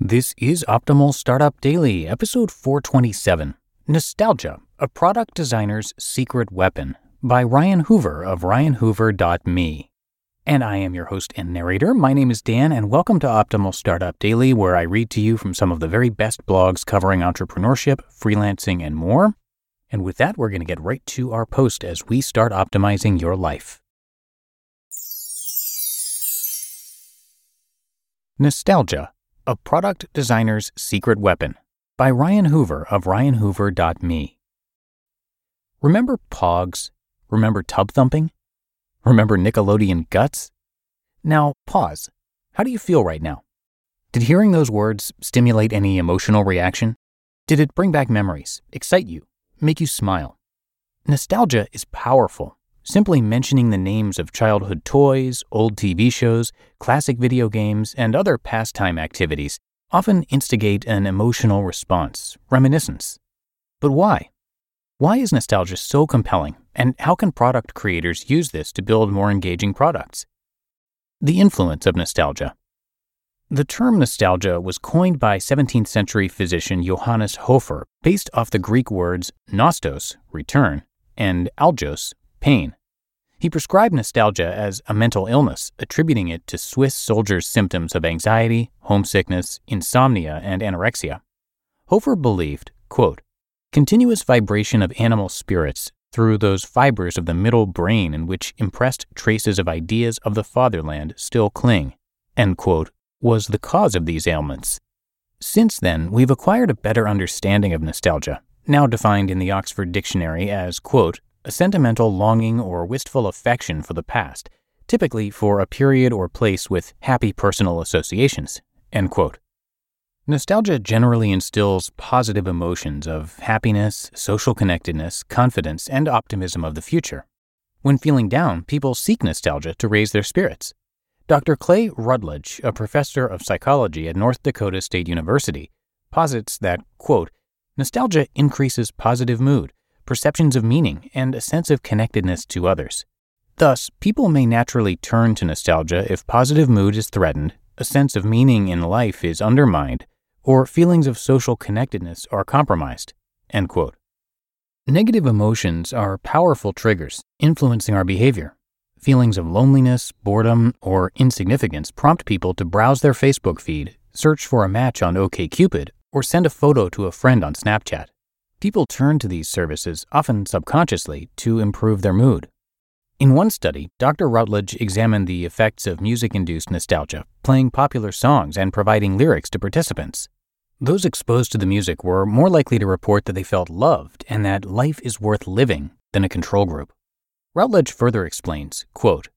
This is Optimal Startup Daily, episode 427 Nostalgia, a product designer's secret weapon, by Ryan Hoover of ryanhoover.me. And I am your host and narrator. My name is Dan, and welcome to Optimal Startup Daily, where I read to you from some of the very best blogs covering entrepreneurship, freelancing, and more. And with that, we're going to get right to our post as we start optimizing your life. Nostalgia, a product designer's secret weapon, by Ryan Hoover of ryanhoover.me. Remember Pogs? Remember tub thumping? Remember Nickelodeon Guts? Now, pause. How do you feel right now? Did hearing those words stimulate any emotional reaction? Did it bring back memories, excite you, make you smile? Nostalgia is powerful. Simply mentioning the names of childhood toys, old TV shows, classic video games, and other pastime activities often instigate an emotional response, reminiscence. But why? Why is nostalgia so compelling, and how can product creators use this to build more engaging products? The influence of nostalgia. The term nostalgia was coined by 17th century physician Johannes Hofer based off the Greek words nostos, return, and algos, pain. He prescribed nostalgia as a mental illness, attributing it to Swiss soldiers' symptoms of anxiety, homesickness, insomnia, and anorexia. Hofer believed, quote, continuous vibration of animal spirits through those fibers of the middle brain in which impressed traces of ideas of the fatherland still cling, quote, was the cause of these ailments. Since then, we've acquired a better understanding of nostalgia, now defined in the Oxford Dictionary as, quote, a sentimental longing or wistful affection for the past, typically for a period or place with happy personal associations. Nostalgia generally instills positive emotions of happiness, social connectedness, confidence, and optimism of the future. When feeling down, people seek nostalgia to raise their spirits. Dr. Clay Routledge, a professor of psychology at North Dakota State University, posits that, quote, nostalgia increases positive mood, perceptions of meaning, and a sense of connectedness to others. Thus, people may naturally turn to nostalgia if positive mood is threatened, a sense of meaning in life is undermined, or feelings of social connectedness are compromised. Negative emotions are powerful triggers influencing our behavior. Feelings of loneliness, boredom, or insignificance prompt people to browse their Facebook feed, search for a match on OKCupid, or send a photo to a friend on Snapchat. People turn to these services, often subconsciously, to improve their mood. In one study, Dr. Routledge examined the effects of music induced nostalgia, playing popular songs and providing lyrics to participants. Those exposed to the music were more likely to report that they felt loved and that life is worth living than a control group. Routledge further explains, quote,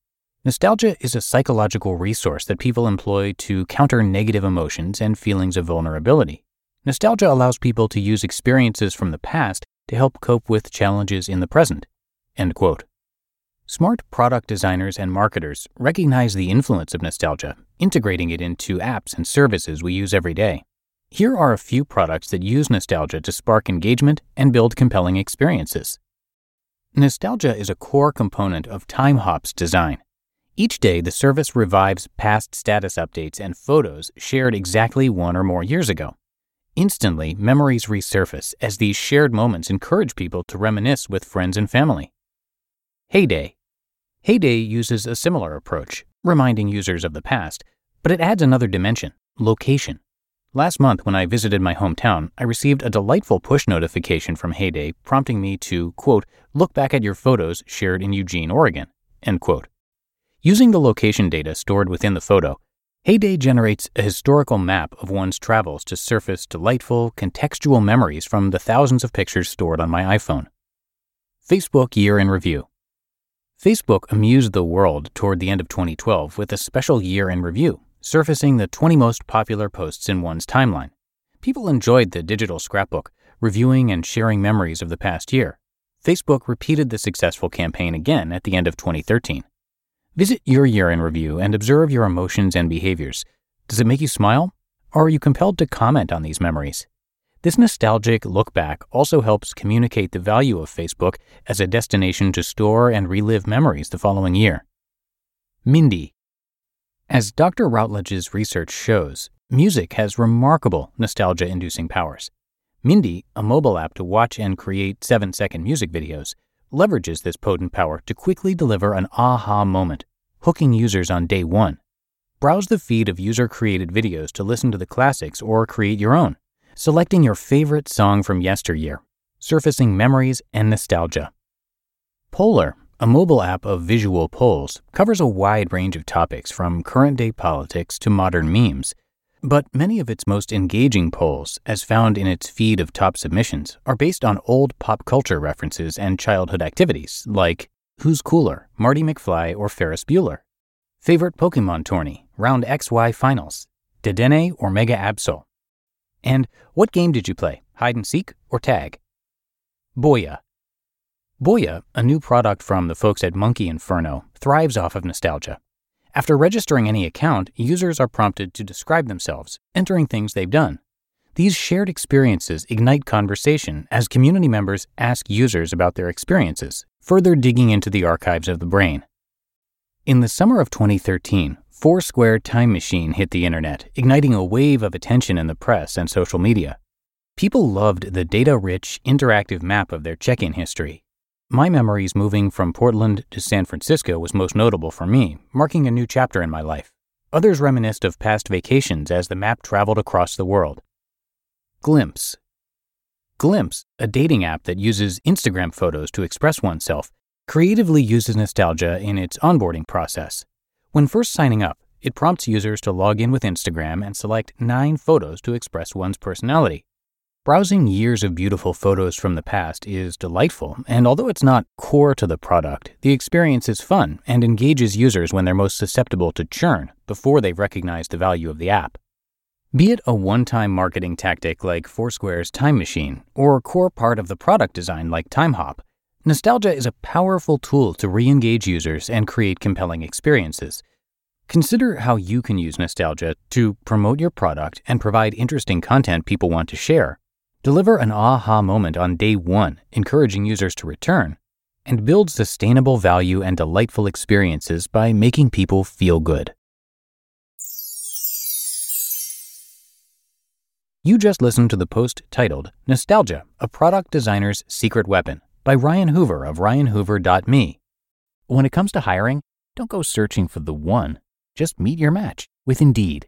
Nostalgia is a psychological resource that people employ to counter negative emotions and feelings of vulnerability. Nostalgia allows people to use experiences from the past to help cope with challenges in the present. End quote. Smart product designers and marketers recognize the influence of nostalgia, integrating it into apps and services we use every day. Here are a few products that use nostalgia to spark engagement and build compelling experiences. Nostalgia is a core component of TimeHop's design. Each day, the service revives past status updates and photos shared exactly one or more years ago. Instantly, memories resurface as these shared moments encourage people to reminisce with friends and family. Heyday. Heyday uses a similar approach, reminding users of the past, but it adds another dimension location. Last month, when I visited my hometown, I received a delightful push notification from Heyday prompting me to, quote, look back at your photos shared in Eugene, Oregon, end quote. Using the location data stored within the photo, Heyday generates a historical map of one's travels to surface delightful, contextual memories from the thousands of pictures stored on my iPhone. Facebook Year in Review Facebook amused the world toward the end of 2012 with a special year in review surfacing the 20 most popular posts in one's timeline. People enjoyed the digital scrapbook, reviewing and sharing memories of the past year. Facebook repeated the successful campaign again at the end of 2013. Visit your year in review and observe your emotions and behaviors. Does it make you smile? Or are you compelled to comment on these memories? This nostalgic look back also helps communicate the value of Facebook as a destination to store and relive memories the following year. Mindie as Dr. Routledge's research shows, music has remarkable nostalgia inducing powers. Mindie, a mobile app to watch and create 7 second music videos, leverages this potent power to quickly deliver an aha moment, hooking users on day one. Browse the feed of user created videos to listen to the classics or create your own, selecting your favorite song from yesteryear, surfacing memories and nostalgia. Polar a mobile app of visual polls covers a wide range of topics from current day politics to modern memes. But many of its most engaging polls, as found in its feed of top submissions, are based on old pop culture references and childhood activities, like Who's Cooler, Marty McFly or Ferris Bueller? Favorite Pokemon tourney, Round XY Finals, Dedenne or Mega Absol? And what game did you play, hide and seek or tag? Boya, Boya, a new product from the folks at Monkey Inferno, thrives off of nostalgia. After registering any account, users are prompted to describe themselves, entering things they've done. These shared experiences ignite conversation as community members ask users about their experiences, further digging into the archives of the brain. In the summer of 2013, Foursquare Time Machine hit the internet, igniting a wave of attention in the press and social media. People loved the data rich, interactive map of their check in history, my memories moving from Portland to San Francisco was most notable for me, marking a new chapter in my life. Others reminisced of past vacations as the map traveled across the world. Glimpse. Glimpse, a dating app that uses Instagram photos to express oneself, creatively uses nostalgia in its onboarding process. When first signing up, it prompts users to log in with Instagram and select nine photos to express one's personality. Browsing years of beautiful photos from the past is delightful, and although it's not core to the product, the experience is fun and engages users when they're most susceptible to churn before they've recognized the value of the app. Be it a one time marketing tactic like Foursquare's Time Machine, or a core part of the product design like TimeHop, nostalgia is a powerful tool to re engage users and create compelling experiences. Consider how you can use nostalgia to promote your product and provide interesting content people want to share Deliver an aha moment on day one, encouraging users to return, and build sustainable value and delightful experiences by making people feel good. You just listened to the post titled Nostalgia, a Product Designer's Secret Weapon by Ryan Hoover of ryanhoover.me. When it comes to hiring, don't go searching for the one, just meet your match with Indeed.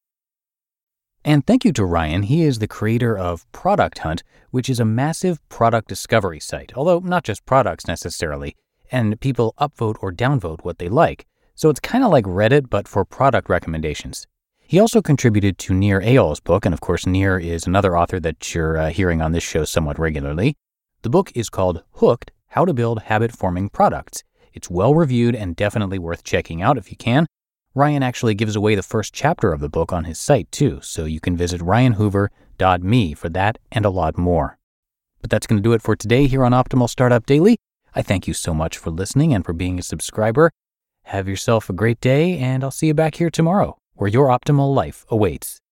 And thank you to Ryan. He is the creator of Product Hunt, which is a massive product discovery site, although not just products necessarily, and people upvote or downvote what they like. So it's kind of like Reddit, but for product recommendations. He also contributed to Nir Eyal's book, and of course, Nir is another author that you're uh, hearing on this show somewhat regularly. The book is called Hooked How to Build Habit Forming Products. It's well reviewed and definitely worth checking out if you can. Ryan actually gives away the first chapter of the book on his site too, so you can visit ryanhoover.me for that and a lot more. But that's going to do it for today here on Optimal Startup Daily. I thank you so much for listening and for being a subscriber. Have yourself a great day, and I'll see you back here tomorrow where your optimal life awaits.